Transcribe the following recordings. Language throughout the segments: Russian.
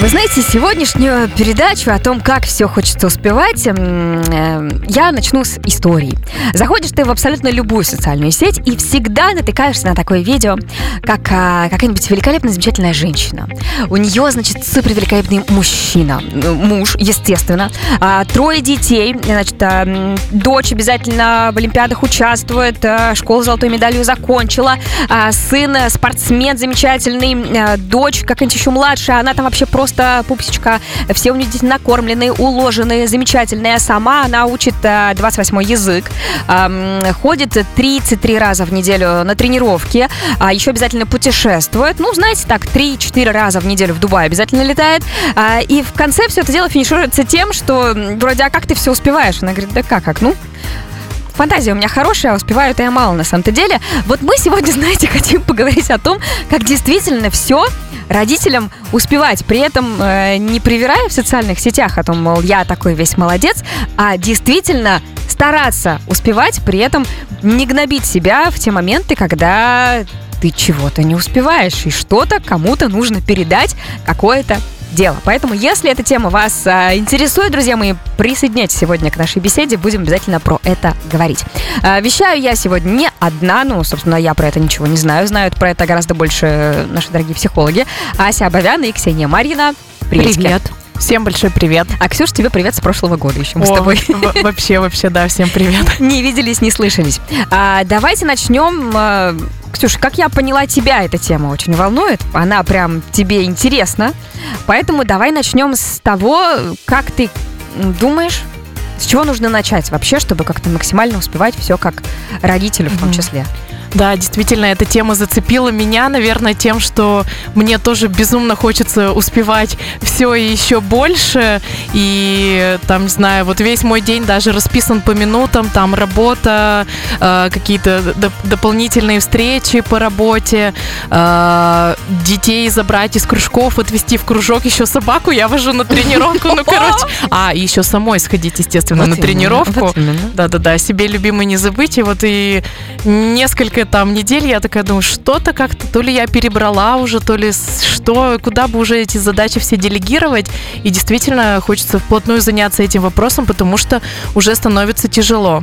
Вы знаете, сегодняшнюю передачу о том, как все хочется успевать, э, я начну с истории. Заходишь ты в абсолютно любую социальную сеть и всегда натыкаешься на такое видео, как а, какая-нибудь великолепная, замечательная женщина. У нее, значит, супер великолепный мужчина, муж, естественно, а, трое детей, значит, а, дочь обязательно в Олимпиадах участвует, школу золотой медалью закончила, сын спортсмен замечательный, дочь какая-нибудь еще младшая, она там вообще просто просто пупсичка. Все у нее дети накормленные, уложенные, замечательные. Сама она учит 28 язык, ходит 33 раза в неделю на тренировки, а еще обязательно путешествует. Ну, знаете, так, 3-4 раза в неделю в Дубай обязательно летает. А, и в конце все это дело финишируется тем, что вроде, а как ты все успеваешь? Она говорит, да как, как, ну, фантазия у меня хорошая, а успеваю это я мало на самом-то деле. Вот мы сегодня, знаете, хотим поговорить о том, как действительно все родителям успевать, при этом э, не привирая в социальных сетях о том, мол, я такой весь молодец, а действительно стараться успевать, при этом не гнобить себя в те моменты, когда ты чего-то не успеваешь, и что-то кому-то нужно передать, какое-то дело. Поэтому, если эта тема вас а, интересует, друзья мои, присоединяйтесь сегодня к нашей беседе, будем обязательно про это говорить. А, вещаю я сегодня не одна, ну, собственно, я про это ничего не знаю, знают про это гораздо больше наши дорогие психологи. Ася Абовяна и Ксения Марина. Привет. Привет. Всем большой привет. А Ксюш, тебе привет с прошлого года еще. Мы О, с тобой. Вообще, вообще, да, всем привет. Не виделись, не слышались. А, давайте начнем. А, Ксюша, как я поняла, тебя эта тема очень волнует. Она прям тебе интересна. Поэтому давай начнем с того, как ты думаешь, с чего нужно начать вообще, чтобы как-то максимально успевать все как родителю в том числе? Да, действительно, эта тема зацепила меня, наверное, тем, что мне тоже безумно хочется успевать все и еще больше. И там, не знаю, вот весь мой день даже расписан по минутам, там работа, э, какие-то доп- дополнительные встречи по работе, э, детей забрать из кружков, отвезти в кружок, еще собаку я вожу на тренировку, ну, короче. А, и еще самой сходить, естественно, на тренировку. Да-да-да, себе любимый не забыть. И вот и несколько несколько там недель я такая думаю, что-то как-то, то ли я перебрала уже, то ли что, куда бы уже эти задачи все делегировать. И действительно хочется вплотную заняться этим вопросом, потому что уже становится тяжело.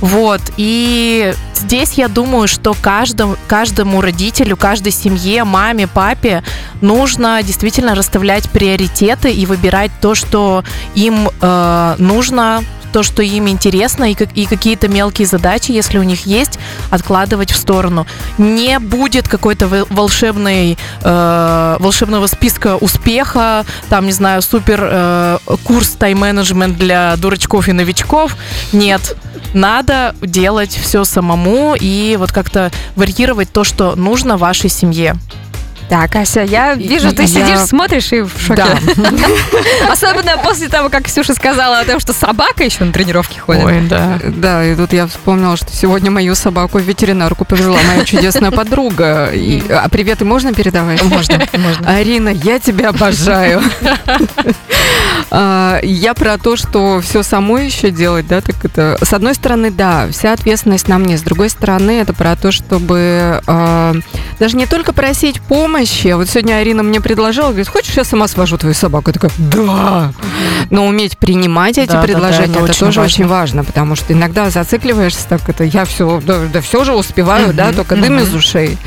Вот. И здесь я думаю, что каждому, каждому родителю, каждой семье, маме, папе нужно действительно расставлять приоритеты и выбирать то, что им э, нужно то, что им интересно, и, и какие-то мелкие задачи, если у них есть, откладывать в сторону. Не будет какой-то волшебной, э, волшебного списка успеха, там, не знаю, супер э, курс тайм-менеджмент для дурачков и новичков. Нет. Надо делать все самому и вот как-то варьировать то, что нужно вашей семье. Так, Ася, я вижу, ты я... сидишь, смотришь и в шоке. Да. Особенно после того, как Ксюша сказала о том, что собака еще на тренировке ходит. Ой, да. Да, и тут я вспомнила, что сегодня мою собаку в ветеринарку повезла моя чудесная подруга. И... А приветы можно передавать? Можно, можно. Арина, я тебя обожаю. А, я про то, что все самой еще делать, да, так это... С одной стороны, да, вся ответственность на мне. С другой стороны, это про то, чтобы а, даже не только просить помощи. Вот сегодня Арина мне предложила, говорит, хочешь, я сама свожу твою собаку? Я такая, да! Но уметь принимать эти да, предложения, да, да, это, это тоже важно. очень важно, потому что иногда зацикливаешься, так это я все, да, да все же успеваю, uh-huh, да, только uh-huh. дым из ушей.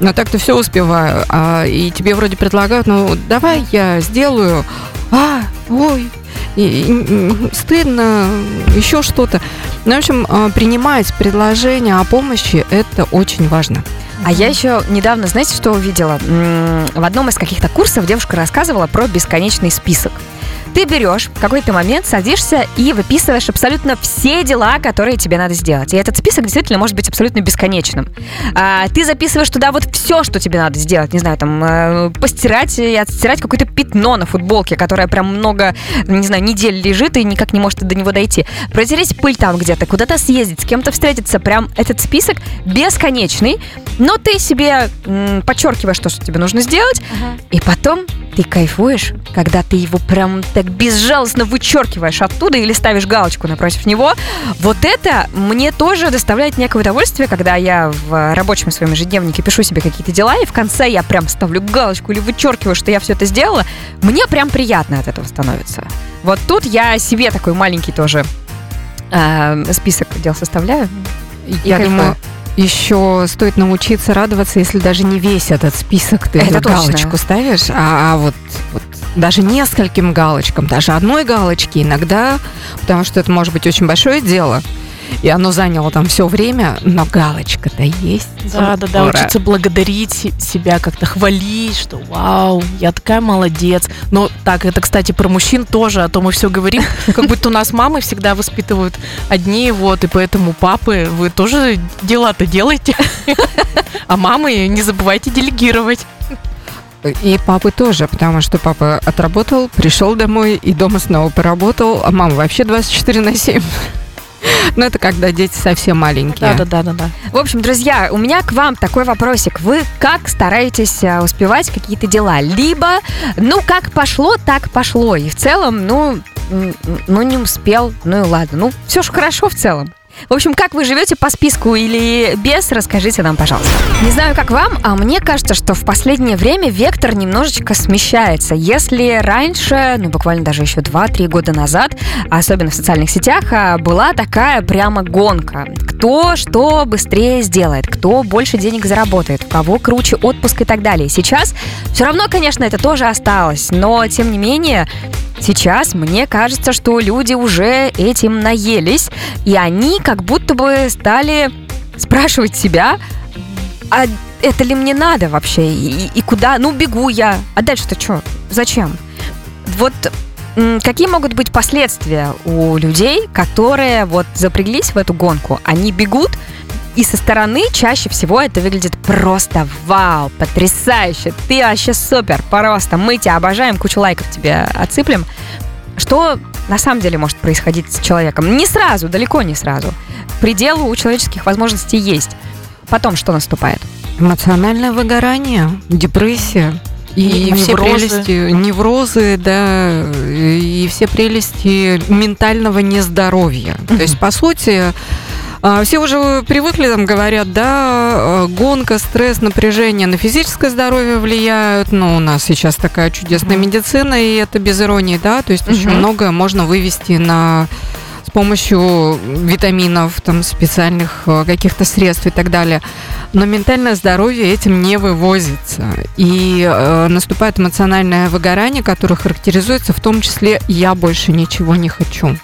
Но так-то все успеваю. А, и тебе вроде предлагают, ну, давай я сделаю. А, ой, и, и, стыдно, еще что-то. Ну, в общем, а, принимать предложение о помощи – это очень важно. А я еще недавно, знаете, что увидела? В одном из каких-то курсов девушка рассказывала про бесконечный список. Ты берешь в какой-то момент, садишься и выписываешь абсолютно все дела, которые тебе надо сделать. И этот список действительно может быть абсолютно бесконечным. А, ты записываешь туда вот все, что тебе надо сделать. Не знаю, там, э, постирать и отстирать какое-то пятно на футболке, которое прям много, не знаю, недель лежит и никак не может до него дойти. Протереть пыль там где-то, куда-то съездить, с кем-то встретиться. Прям этот список бесконечный, но ты себе м, подчеркиваешь то, что тебе нужно сделать, ага. и потом ты кайфуешь, когда ты его прям так безжалостно вычеркиваешь оттуда или ставишь галочку напротив него. Вот это мне тоже доставляет некое удовольствие, когда я в рабочем своем ежедневнике пишу себе какие-то дела, и в конце я прям ставлю галочку или вычеркиваю, что я все это сделала. Мне прям приятно от этого становится. Вот тут я себе такой маленький тоже э, список дел составляю. Я думаю, еще стоит научиться радоваться, если даже не весь этот список ты Это галочку точно. ставишь, а, а вот, вот даже нескольким галочкам, даже одной галочки иногда, потому что это может быть очень большое дело, и оно заняло там все время, но галочка-то есть. Да, да, да, Ура. учиться благодарить се- себя, как-то хвалить, что вау, я такая молодец. Но так, это, кстати, про мужчин тоже, а то мы все говорим, как будто у нас мамы всегда воспитывают одни, вот, и поэтому папы, вы тоже дела-то делаете. А мамы не забывайте делегировать. И папы тоже, потому что папа отработал, пришел домой и дома снова поработал, а мама вообще 24 на 7. Но это когда дети совсем маленькие. Да, да, да, да, да. В общем, друзья, у меня к вам такой вопросик. Вы как стараетесь а, успевать какие-то дела? Либо, ну, как пошло, так пошло. И в целом, ну, ну не успел, ну и ладно. Ну, все же хорошо в целом. В общем, как вы живете по списку или без, расскажите нам, пожалуйста. Не знаю, как вам, а мне кажется, что в последнее время вектор немножечко смещается. Если раньше, ну буквально даже еще 2-3 года назад, особенно в социальных сетях, а, была такая прямо гонка. Кто что быстрее сделает, кто больше денег заработает, у кого круче отпуск и так далее. Сейчас все равно, конечно, это тоже осталось, но тем не менее Сейчас мне кажется, что люди уже этим наелись, и они как будто бы стали спрашивать себя, а это ли мне надо вообще, и, и куда, ну бегу я, а дальше-то что, зачем? Вот какие могут быть последствия у людей, которые вот запряглись в эту гонку, они бегут, и со стороны чаще всего это выглядит просто вау, потрясающе, ты вообще супер, просто мы тебя обожаем, кучу лайков тебе отсыплем. Что на самом деле может происходить с человеком? Не сразу, далеко не сразу. Пределы у человеческих возможностей есть. Потом что наступает? Эмоциональное выгорание, депрессия. И, И все прелести, неврозы, да, и все прелести ментального нездоровья. То есть, по сути, все уже привыкли, там говорят, да, а, гонка, стресс, напряжение на физическое здоровье влияют. Но у нас сейчас такая чудесная медицина, и это без иронии, да, то есть очень Мгм. многое можно вывести на с помощью витаминов, там, специальных э, каких-то средств и так далее. Но ментальное здоровье этим не вывозится. И э, наступает эмоциональное выгорание, которое характеризуется в том числе «я больше ничего не хочу».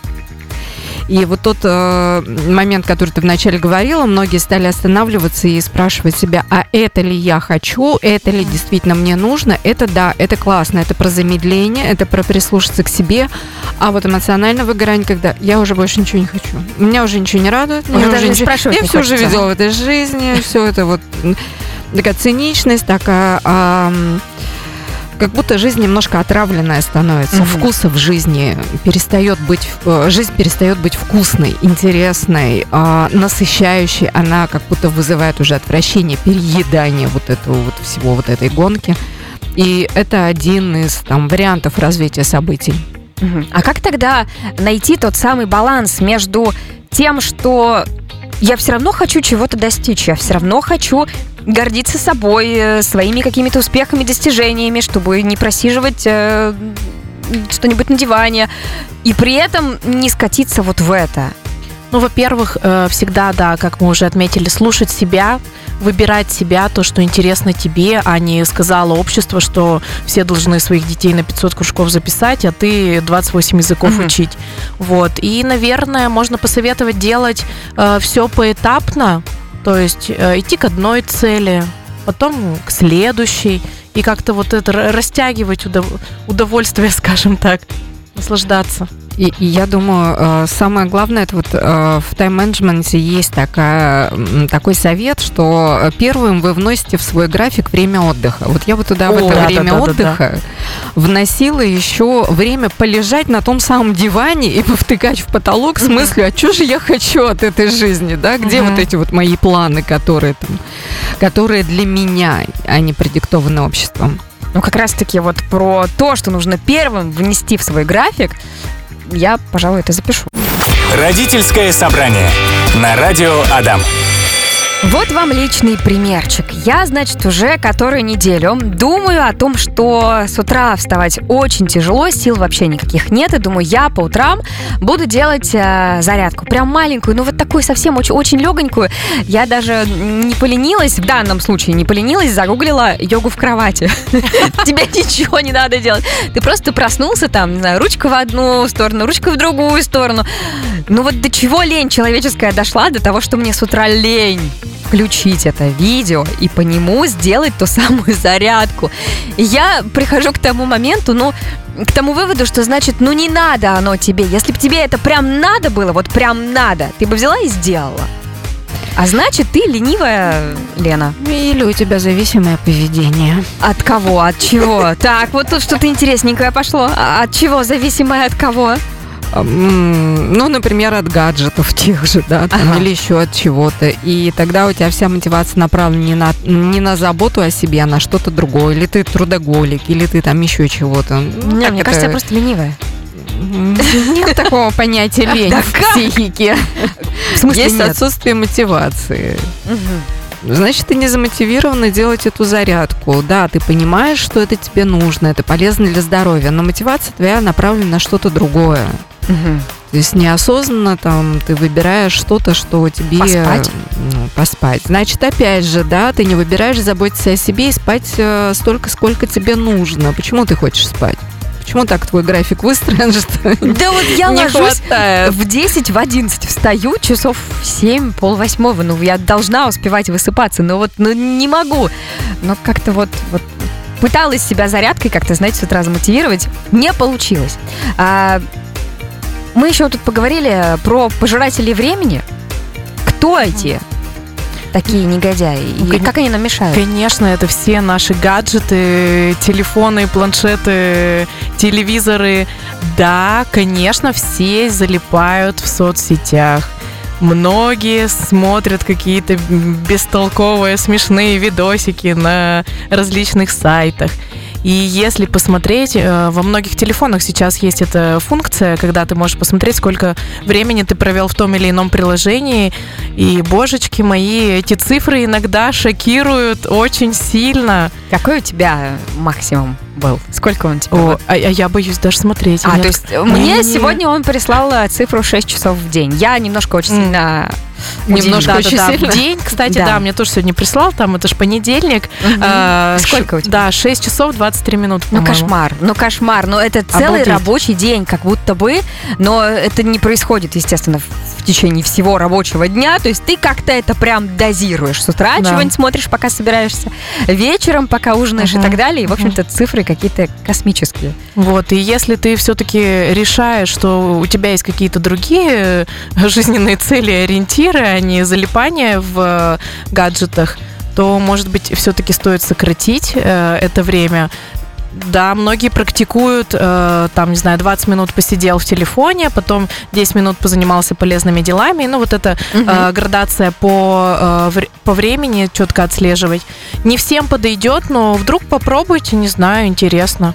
И вот тот э, момент, который ты вначале говорила, многие стали останавливаться и спрашивать себя, а это ли я хочу, это ли действительно мне нужно, это да, это классно, это про замедление, это про прислушаться к себе, а вот эмоциональное выгорание, когда я уже больше ничего не хочу, меня уже ничего не радует, меня уже ничего- я не все уже видела в этой жизни, все это вот такая циничность, такая как будто жизнь немножко отравленная становится. Мгм. Вкуса в жизни перестает быть, э, жизнь перестает быть вкусной, интересной, а, насыщающей. Она как будто вызывает уже отвращение, переедание вот этого вот всего вот этой гонки. И это один из там вариантов развития событий. Мгм. А как тогда найти тот самый баланс между тем, что я все равно хочу чего-то достичь, я все равно хочу гордиться собой, э, своими какими-то успехами, достижениями, чтобы не просиживать э, что-нибудь на диване, и при этом не скатиться вот в это. Ну, во-первых, э, всегда, да, как мы уже отметили, слушать себя, выбирать себя, то, что интересно тебе, а не сказала общество, что все должны своих детей на 500 кружков записать, а ты 28 языков Мгм. учить. Вот. И, наверное, можно посоветовать делать все поэтапно, то есть э, идти к одной цели, потом к следующей, и как-то вот это растягивать удов- удовольствие, скажем так, наслаждаться. И, и я думаю, э, самое главное, это вот э, в тайм-менеджменте есть такая, такой совет, что первым вы вносите в свой график время отдыха. Вот я бы туда в О, это да, время да, да, да, отдыха вносила еще время полежать на том самом диване и повтыкать в потолок с мыслью, а что же я хочу от этой жизни, да? Где Мгм. вот эти вот мои планы, которые там, которые для меня, а не продиктованы обществом. ну, как раз-таки вот про то, что нужно первым внести в свой график, я, пожалуй, это запишу. Родительское собрание на радио Адам. Вот вам личный примерчик. Я, значит, уже которую неделю думаю о том, что с утра вставать очень тяжело, сил вообще никаких нет, и думаю, я по утрам буду делать э, зарядку. Прям маленькую, ну вот такую совсем очень, очень легонькую. Я даже не поленилась, в данном случае не поленилась, загуглила йогу в кровати. Тебе ничего не надо делать. Ты просто проснулся там, не знаю, ручка в одну сторону, ручка в другую сторону. Ну вот до чего лень человеческая дошла, до того, что мне с утра лень включить это видео и по нему сделать ту самую зарядку. И я прихожу к тому моменту, ну, к тому выводу, что значит, ну не надо оно тебе. Если бы тебе это прям надо было, вот прям надо, ты бы взяла и сделала. А значит, ты ленивая, Лена. Или у тебя зависимое поведение. От кого? От чего? Так, вот тут что-то интересненькое пошло. А От чего? Зависимое от кого? Ну, например, от гаджетов тех же, да, там, Ага. или еще от чего-то. И тогда у тебя вся мотивация направлена не на, не на заботу о себе, а на что-то другое. Или ты трудоголик, или ты там еще чего-то. Ну, Не, мне это- кажется, я просто ленивая. Нет такого понятия лень Да в психике. В смысле Есть нет? отсутствие мотивации. Значит, ты не замотивирована делать эту зарядку. Да, ты понимаешь, что это тебе нужно, это полезно для здоровья, но мотивация твоя направлена на что-то другое. То есть неосознанно там ты выбираешь что-то, что тебе... Поспать? ну, поспать. Значит, опять же, да, ты не выбираешь заботиться о себе и спать э, столько, сколько тебе нужно. Почему ты хочешь спать? Почему так твой график выстроен, что Да вот я не ложусь хватает? в 10, в 11 встаю, часов в 7, пол восьмого. Ну, я должна успевать высыпаться, но вот ну, не могу. Но как-то вот, вот пыталась себя зарядкой как-то, знаете, с утра замотивировать. Не получилось. А, мы еще тут поговорили про пожирателей времени. Кто эти такие негодяи? Ну, И кон- как они нам мешают? Конечно, это все наши гаджеты, телефоны, планшеты, телевизоры. Да, конечно, все залипают в соцсетях. Многие смотрят какие-то бестолковые, смешные видосики на различных сайтах. И если посмотреть, э, во многих телефонах сейчас есть эта функция, когда ты можешь посмотреть, сколько времени ты провел в том или ином приложении. И, божечки мои, эти цифры иногда шокируют очень сильно. Какой у тебя максимум был? Сколько он тебе? О, вот? а, а я боюсь даже смотреть. А, то так- есть мне Не-не-не. сегодня он прислал э, цифру 6 часов в день. Я немножко очень сильно... Немножко да, очень да, да, сильно. в день, кстати, Да. да. мне тоже сегодня прислал, там это же понедельник. А, Сколько ш- у тебя? Да, 6 часов 23 минуты, Ну, кошмар, ну, кошмар. Ну, это целый Обалдеть. рабочий день, как будто бы, но это не происходит, естественно, в течение всего рабочего дня. То есть ты как-то это прям дозируешь. С утра Да. чего-нибудь смотришь, пока собираешься, вечером, пока ужинаешь и Мгм. так далее. И, в общем-то, цифры какие-то космические. Вот, и если ты все-таки решаешь, что у тебя есть какие-то другие э, жизненные цели ориентиры, а не залипание в э, гаджетах, то, может быть, все-таки стоит сократить э, это время. Да, многие практикуют, э, там, не знаю, 20 минут посидел в телефоне, потом 10 минут позанимался полезными делами. Ну, вот эта э, градация по, э, по времени четко отслеживать. Не всем подойдет, но вдруг попробуйте, не знаю, интересно.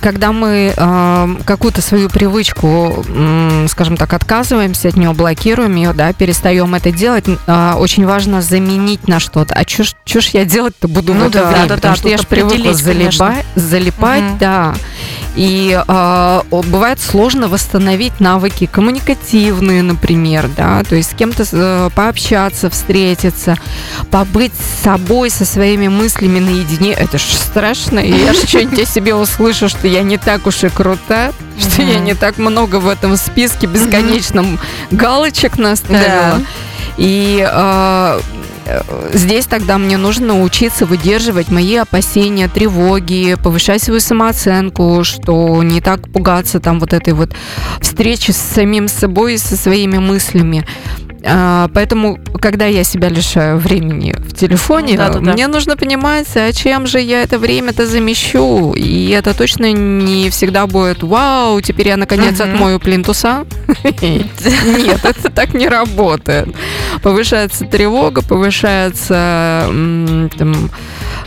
Когда мы э, какую-то свою привычку, м, скажем так, отказываемся от нее, блокируем ее, да, перестаем это делать, э, очень важно заменить на что-то. А что ж я делать-то буду Ну в это да, время? да, Потому да, что я же привыкла залипать, залипать Мгм. да. И э, бывает сложно восстановить навыки коммуникативные, например, да, то есть с кем-то э, пообщаться, встретиться, побыть с собой, со своими мыслями наедине. Это ж страшно. И я же что-нибудь о себе услышу, что я не так уж и крута, что я не так много в этом списке бесконечном галочек наставила. И э, здесь тогда мне нужно научиться выдерживать мои опасения, тревоги, повышать свою самооценку, что не так пугаться там вот этой вот встречи с самим собой и со своими мыслями. А, Поэтому, когда я себя лишаю времени в телефоне, Да-да-да. мне нужно понимать, а чем же я это время-то замещу. И это точно не всегда будет «Вау, теперь я наконец Мгм. отмою плинтуса». Нет, это так не работает. Повышается тревога, повышается там,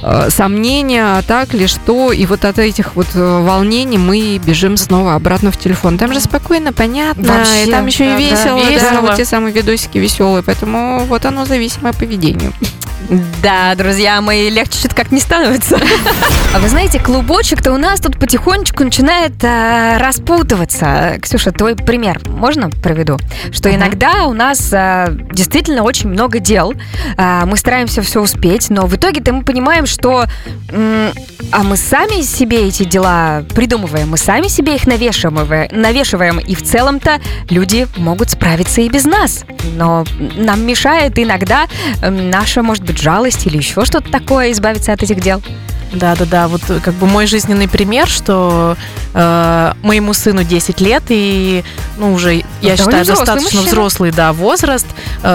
э, сомнения, а так ли что, и вот от этих вот э, волнений мы бежим снова обратно в телефон. Там же спокойно, понятно, Вообще, и там еще да, и да, весело, да, весело. вот те самые видосики веселые, поэтому вот оно зависимое поведение. Да, друзья мои, легче что-то как не становится. А вы знаете, клубочек-то у нас тут потихонечку начинает э, распутываться. Ксюша, твой пример можно приведу? Что Ага. иногда у нас э, действительно очень много дел. Э, мы стараемся все успеть, но в итоге-то мы понимаем, что м, а мы сами себе эти дела придумываем, мы сами себе их навешиваем, навешиваем, и в целом-то люди могут справиться и без нас. Но нам мешает иногда наша, может быть, жалость или еще что-то такое избавиться от этих дел. Да, да, да. Вот э, как бы мой жизненный пример, что э, моему сыну 10 лет, и ну, уже, я довольно считаю, достаточно мужчина. взрослый да, возраст,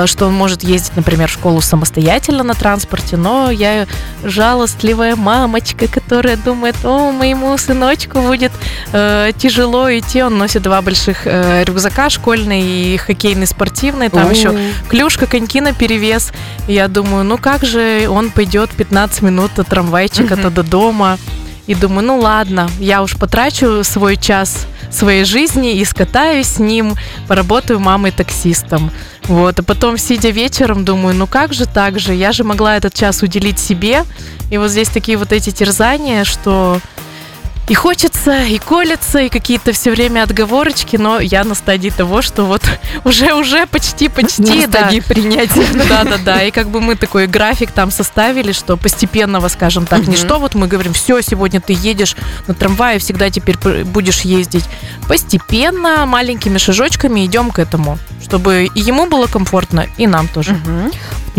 что он может ездить, например, в школу самостоятельно на транспорте, но я жалостливая мамочка, которая думает, о, моему сыночку будет э, тяжело идти. Он носит два больших э, рюкзака, школьный и хоккейный спортивный, там еще клюшка, коньки на перевес. Я думаю, ну как же он пойдет 15 минут от трамвайчика-то до дома. И думаю, ну ладно, я уж потрачу свой час своей жизни и скатаюсь с ним, поработаю мамой-таксистом. Вот, а потом, сидя вечером, думаю, ну как же так же, я же могла этот час уделить себе. И вот здесь такие вот эти терзания, что и хочется, и колется, и какие-то все время отговорочки, но я на стадии того, что вот уже, уже почти, почти, На да. стадии принятия. Да, да, да. И как бы мы такой график там составили, что постепенного, скажем так, не что вот мы говорим, все, сегодня ты едешь на трамвае, всегда теперь будешь ездить. Постепенно, маленькими шажочками идем к этому, чтобы и ему было комфортно, и нам тоже.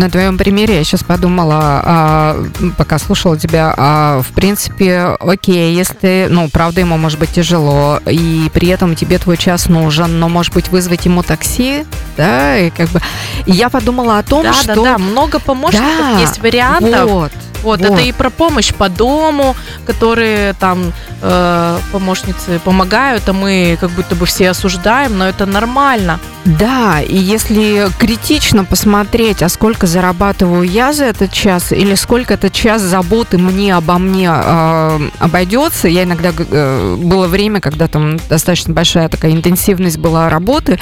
На твоем примере. Я сейчас подумала, а, пока слушала тебя, а, в принципе, окей, если, ну, правда, ему может быть тяжело, и при этом тебе твой час нужен, но, может быть, вызвать ему такси, да, и как бы... И я подумала о том, Да, что... да, да, много помощников, Да, есть вариантов. Вот, Вот, Вот. это и про помощь по дому, которые там э, помощницы помогают, а мы как будто бы все осуждаем, но это нормально. Да, и если критично посмотреть, а сколько зарабатываю я за этот час, или сколько этот час заботы мне обо мне э, обойдется, я иногда э, было время, когда там достаточно большая такая интенсивность была работы,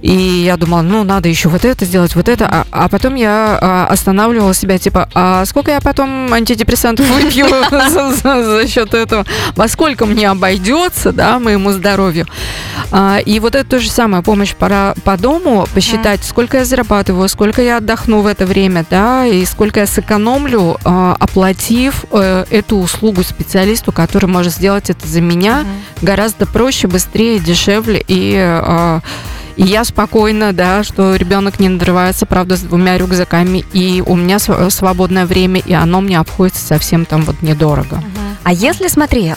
и я думала, ну надо еще вот это сделать, вот это, а, а потом я э, останавливала себя, типа, а сколько я потом антидепрессантов выпью за счет этого, во сколько мне обойдется, да, моему здоровью. А, И вот это то же самое, помощь пора по дому, посчитать, сколько я зарабатываю, сколько я отдохну в это время, да, и сколько я сэкономлю, а, оплатив э, эту услугу специалисту, который может сделать это за меня гораздо проще, быстрее, дешевле и а, и я спокойна, да, что ребенок не надрывается, правда, с двумя рюкзаками, и у меня св- свободное время, и оно мне обходится совсем там вот недорого. А если, смотри,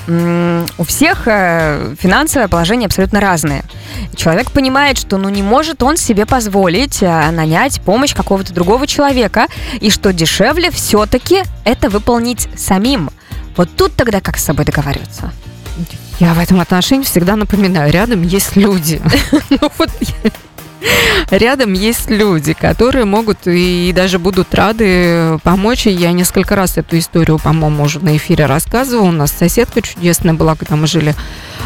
у всех э, финансовое положение абсолютно разное. Человек понимает, что ну не может он себе позволить э, нанять помощь какого-то другого человека, и что дешевле все-таки это выполнить самим. Вот тут тогда как с собой договариваться? Я в этом отношении всегда напоминаю, рядом есть люди. Ну вот Рядом есть люди, которые могут и даже будут рады помочь. И я несколько раз эту историю, по-моему, уже на эфире рассказывала. У нас соседка чудесная была, когда мы жили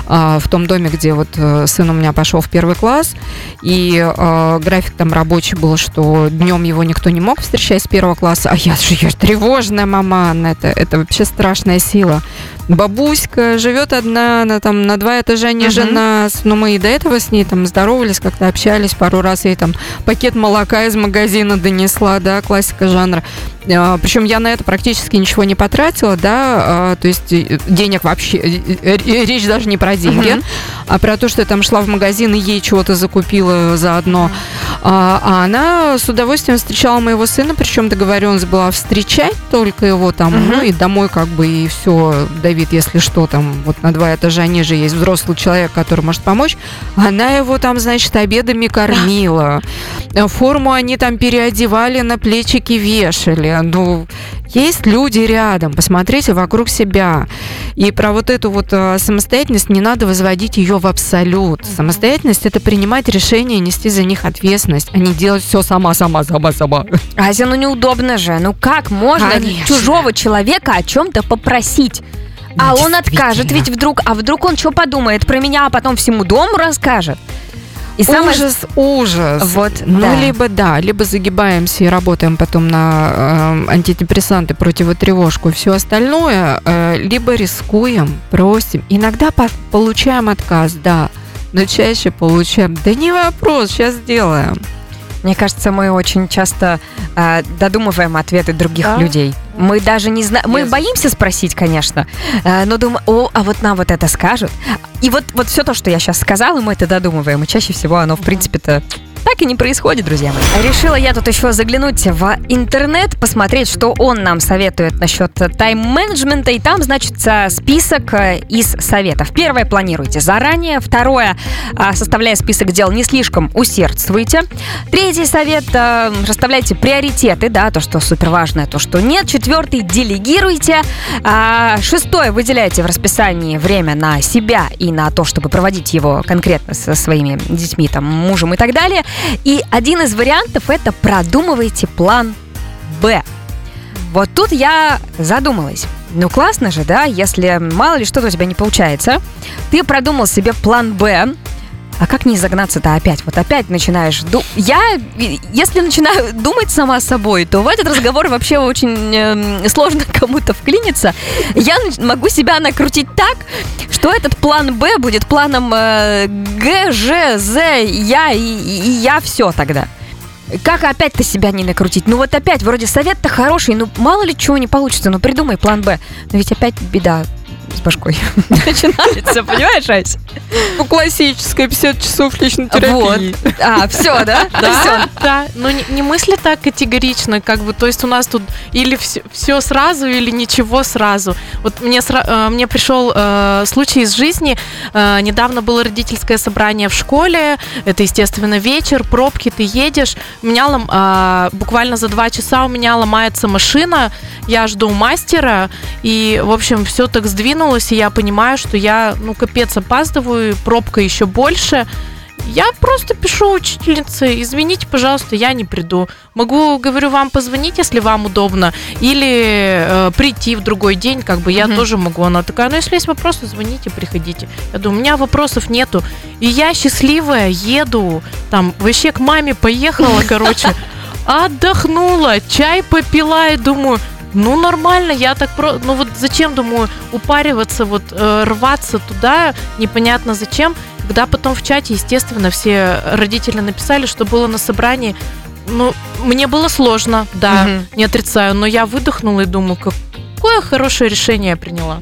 а, в том доме, где вот э, сын у меня пошел в первый класс. И э, график там рабочий был, что днем его никто не мог встречать с первого класса. А я же я ж тревожная мама, Анна, это, это вообще страшная сила. Бабуська живет одна, она там на два этажа ниже Мгм. нас. Но мы и до этого с ней там здоровались, как-то общались пару раз. Ей там пакет молока из магазина донесла, да, классика жанра. Причем я на это практически ничего не потратила, да, а, то есть э, денег вообще, э, э, речь даже не про деньги, Мгм. а про то, что я там шла в магазин и ей чего-то закупила заодно. А, а она с удовольствием встречала моего сына, причем договоренность была встречать только его там, Мгм. ну и домой как бы и все, Давид, если что, там вот на два этажа ниже есть взрослый человек, который может помочь. Она его там, значит, обедами кормила. Э, Форму они там переодевали, на плечики вешали. Ну, Есть люди рядом, посмотрите вокруг себя. И про вот эту вот э, самостоятельность не надо возводить ее в абсолют. Самостоятельность это принимать решения, нести за них ответственность, а не делать все сама, сама, сама, сама. Ася, ну неудобно же. Ну как можно Конечно. чужого человека о чем-то попросить? А Ну, он откажет, ведь вдруг, а вдруг он что подумает про меня, а потом всему дому расскажет. И самое Ужас, ужас. Вот, ну, да. либо да, либо загибаемся и работаем потом на э, антидепрессанты, противотревожку и все остальное, э, либо рискуем, просим. Иногда по- получаем отказ, да, но чаще получаем, да не вопрос, сейчас сделаем. Мне кажется, мы очень часто э, додумываем ответы других Да. людей. Мы даже не знаем, мы боимся спросить, конечно, э, но думаем, о, а вот нам вот это скажут. И вот, вот все то, что я сейчас сказала, мы это додумываем, и чаще всего оно, в принципе-то, так и не происходит, друзья мои. Решила я тут еще заглянуть в интернет, посмотреть, что он нам советует насчет тайм-менеджмента, и там, значит, э, список э, из советов. Первое, планируйте заранее. Второе, а, составляя список дел, не слишком усердствуйте. Третий совет, э, расставляйте приоритеты, да, то, что супер важное, то, что нет. Четвертый, делегируйте. А, Шестое, выделяйте в расписании время на себя и на то, чтобы проводить его конкретно со своими детьми, там, мужем и так далее. И один из вариантов это продумывайте план Б. Вот тут я задумалась. Ну классно же, да, если мало ли что-то у тебя не получается, ты продумал себе план Б, а как не загнаться-то опять? Вот опять начинаешь... ду- Я, э, если начинаю думать сама собой, то в этот разговор вообще очень эм, сложно кому-то вклиниться. Я могу себя накрутить так, что этот план Б будет планом э, Г, Ж, З, я и- и я все тогда. Как опять-то себя не накрутить? Ну вот опять, вроде совет-то хороший, ну мало ли чего не получится, ну придумай план Б. Но ведь опять беда с башкой начинается, понимаешь, Ась? Ну, классическая 50 часов личной Вот. А, все, да? Да, Все. да, но не, не мысли так категорично, как бы, то есть у нас тут или все, сразу, или ничего сразу. Вот мне, э, мне пришел э, случай из жизни, Э, недавно было родительское собрание в школе, это, естественно, вечер, пробки, ты едешь, у меня буквально за два часа у меня ломается машина, я жду мастера, и, в общем, все так сдвинулось, и я понимаю, что я, ну, капец, опаздываю, пробка еще больше, я просто пишу учительнице, извините, пожалуйста, я не приду. Могу, говорю, вам позвонить, если вам удобно, или э, прийти в другой день, как бы я Мгм. тоже могу. Она такая, ну если есть вопросы, звоните, приходите. Я думаю, у меня вопросов нету. И я счастливая, еду, там, вообще к маме поехала, короче, отдохнула, чай попила и думаю, ну нормально, я так про, ну вот зачем думаю упариваться, вот э, рваться туда, непонятно зачем, когда потом в чате, естественно, все родители написали, что было на собрании. Ну, мне было сложно, да, Мгм. не отрицаю, но я выдохнула и думаю, какое хорошее решение я приняла.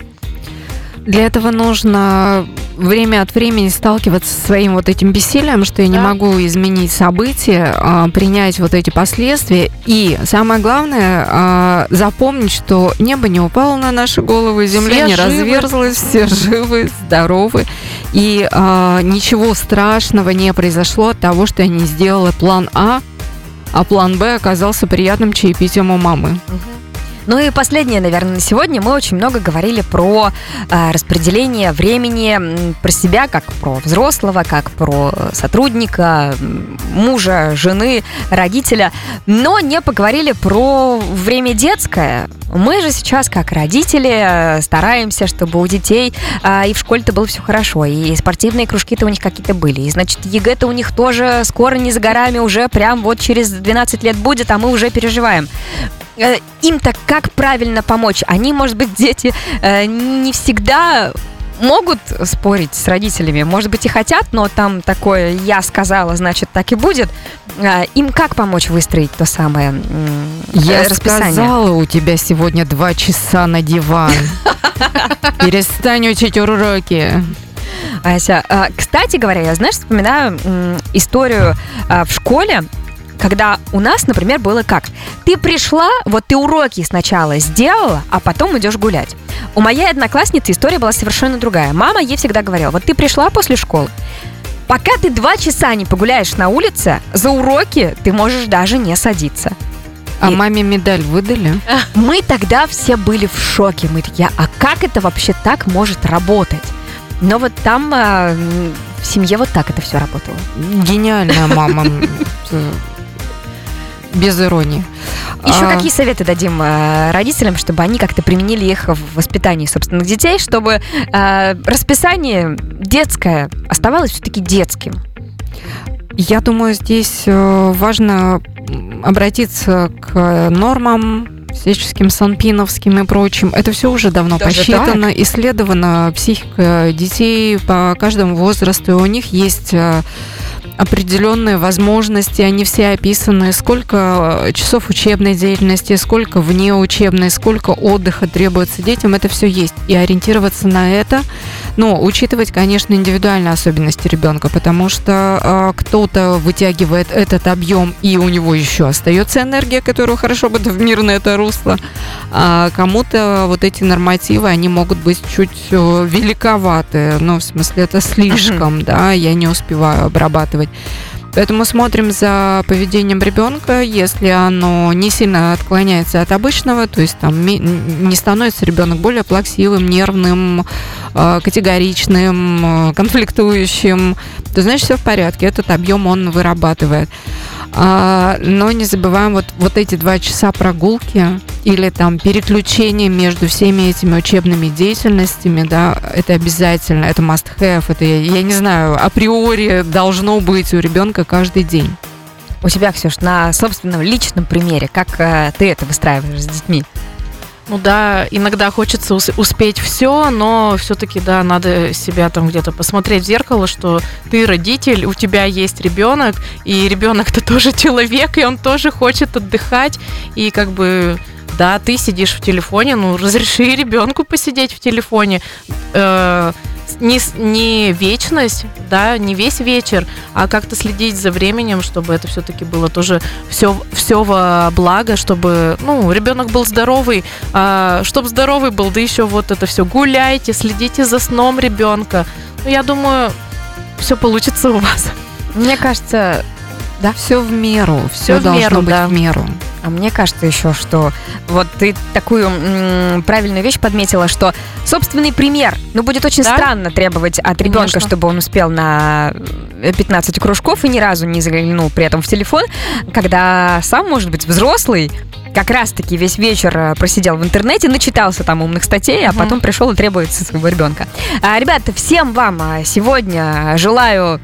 Для этого нужно время от времени сталкиваться со своим вот этим бессилием, что я не Да. могу изменить события, а, принять вот эти последствия. И самое главное, а, запомнить, что небо не упало на наши головы, земля Все не живы. разверзлась, все живы, здоровы. И а, ничего страшного не произошло от того, что я не сделала план А, а план Б оказался приятным чаепитием у мамы. Ну и последнее, наверное, на сегодня. Мы очень много говорили про э, распределение времени, про себя, как про взрослого, как про сотрудника, мужа, жены, родителя, но не поговорили про время детское. Мы же сейчас, как родители, э, стараемся, чтобы у детей э, и в школе-то было все хорошо, и спортивные кружки-то у них какие-то были, и, значит, ЕГЭ-то у них тоже скоро не за горами, уже прям вот через 12 лет будет, а мы уже переживаем им-то как правильно помочь? Они, может быть, дети э, не всегда могут спорить с родителями, может быть, и хотят, но там такое «я сказала, значит, так и будет». Э, Им как помочь выстроить то самое Я э, расписание? сказала, у тебя сегодня два часа на диван. Перестань учить уроки. Ася, кстати говоря, я, знаешь, вспоминаю историю в школе, когда у нас, например, было как? Ты пришла, вот ты уроки сначала сделала, а потом идешь гулять. У моей одноклассницы история была совершенно другая. Мама ей всегда говорила, вот ты пришла после школы, пока ты два часа не погуляешь на улице, за уроки ты можешь даже не садиться. А И- маме медаль выдали? Мы тогда все были в шоке. Мы такие, а как это вообще так может работать? Но вот там м, в семье вот так это все работало. Гениальная мама. Без иронии. Еще А, какие советы дадим э, родителям, чтобы они как-то применили их в воспитании собственных детей, чтобы э, расписание детское оставалось все-таки детским? Я думаю, здесь э, важно обратиться к нормам всяческим санпиновским и прочим. Это все уже давно Даже посчитано, исследована психика детей по каждому возрасту. И у них есть э, определенные возможности, они все описаны, сколько э, часов учебной деятельности, сколько вне учебной, сколько отдыха требуется детям, это все есть. И ориентироваться на это, но учитывать, конечно, индивидуальные особенности ребенка, потому что э, кто-то вытягивает этот объем, и у него еще остается энергия, которую хорошо бы в мирное это русло, а кому-то вот эти нормативы, они могут быть чуть э, великоваты, ну, в смысле, это слишком, да, я не успеваю обрабатывать. Поэтому смотрим за поведением ребенка. Если оно не сильно отклоняется от обычного, то есть там не становится ребенок более плаксивым, нервным, э, категоричным, э, конфликтующим, то значит все в порядке. Этот объем он вырабатывает. А, но не забываем вот, вот эти два часа прогулки или там переключение между всеми этими учебными деятельностями, да, это обязательно, это must have, это, я не знаю, априори должно быть у ребенка каждый день. У тебя, Ксюш, на собственном личном примере, как э, ты это выстраиваешь с детьми? Ну да, иногда хочется ус- успеть все, но все-таки, да, надо себя там где-то посмотреть в зеркало, что ты родитель, у тебя есть ребенок, и ребенок-то тоже человек, и он тоже хочет отдыхать, и как бы да, ты сидишь в телефоне, ну разреши ребенку посидеть в телефоне. Э, не, не вечность, да, не весь вечер, а как-то следить за временем, чтобы это все-таки было тоже все, все во благо, чтобы, ну, ребенок был здоровый, а, чтобы здоровый был, да еще вот это все гуляйте, следите за сном ребенка. Ну, я думаю, все получится у вас. Мне кажется, Да, все в меру, все Всё в должно меру, быть да. в меру. А мне кажется еще, что вот ты такую м, правильную вещь подметила, что собственный пример, ну, будет очень Да? странно требовать от ребенка, Конечно. чтобы он успел на э, 15 кружков и ни разу не заглянул при этом в телефон, когда сам, может быть, взрослый, как раз-таки весь вечер э, просидел в интернете, начитался там умных статей, а потом пришел и требует своего ребенка. А, ребята, всем вам а, сегодня желаю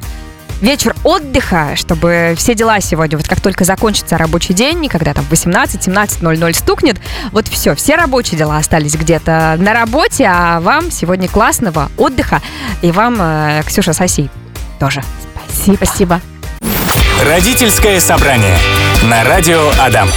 вечер отдыха, чтобы все дела сегодня, вот как только закончится рабочий день, и когда там 18-17.00 стукнет, вот все, все рабочие дела остались где-то на работе, а вам сегодня классного отдыха, и вам, э, Ксюша Соси, тоже. Спасибо. Спасибо. Родительское собрание на радио Адам.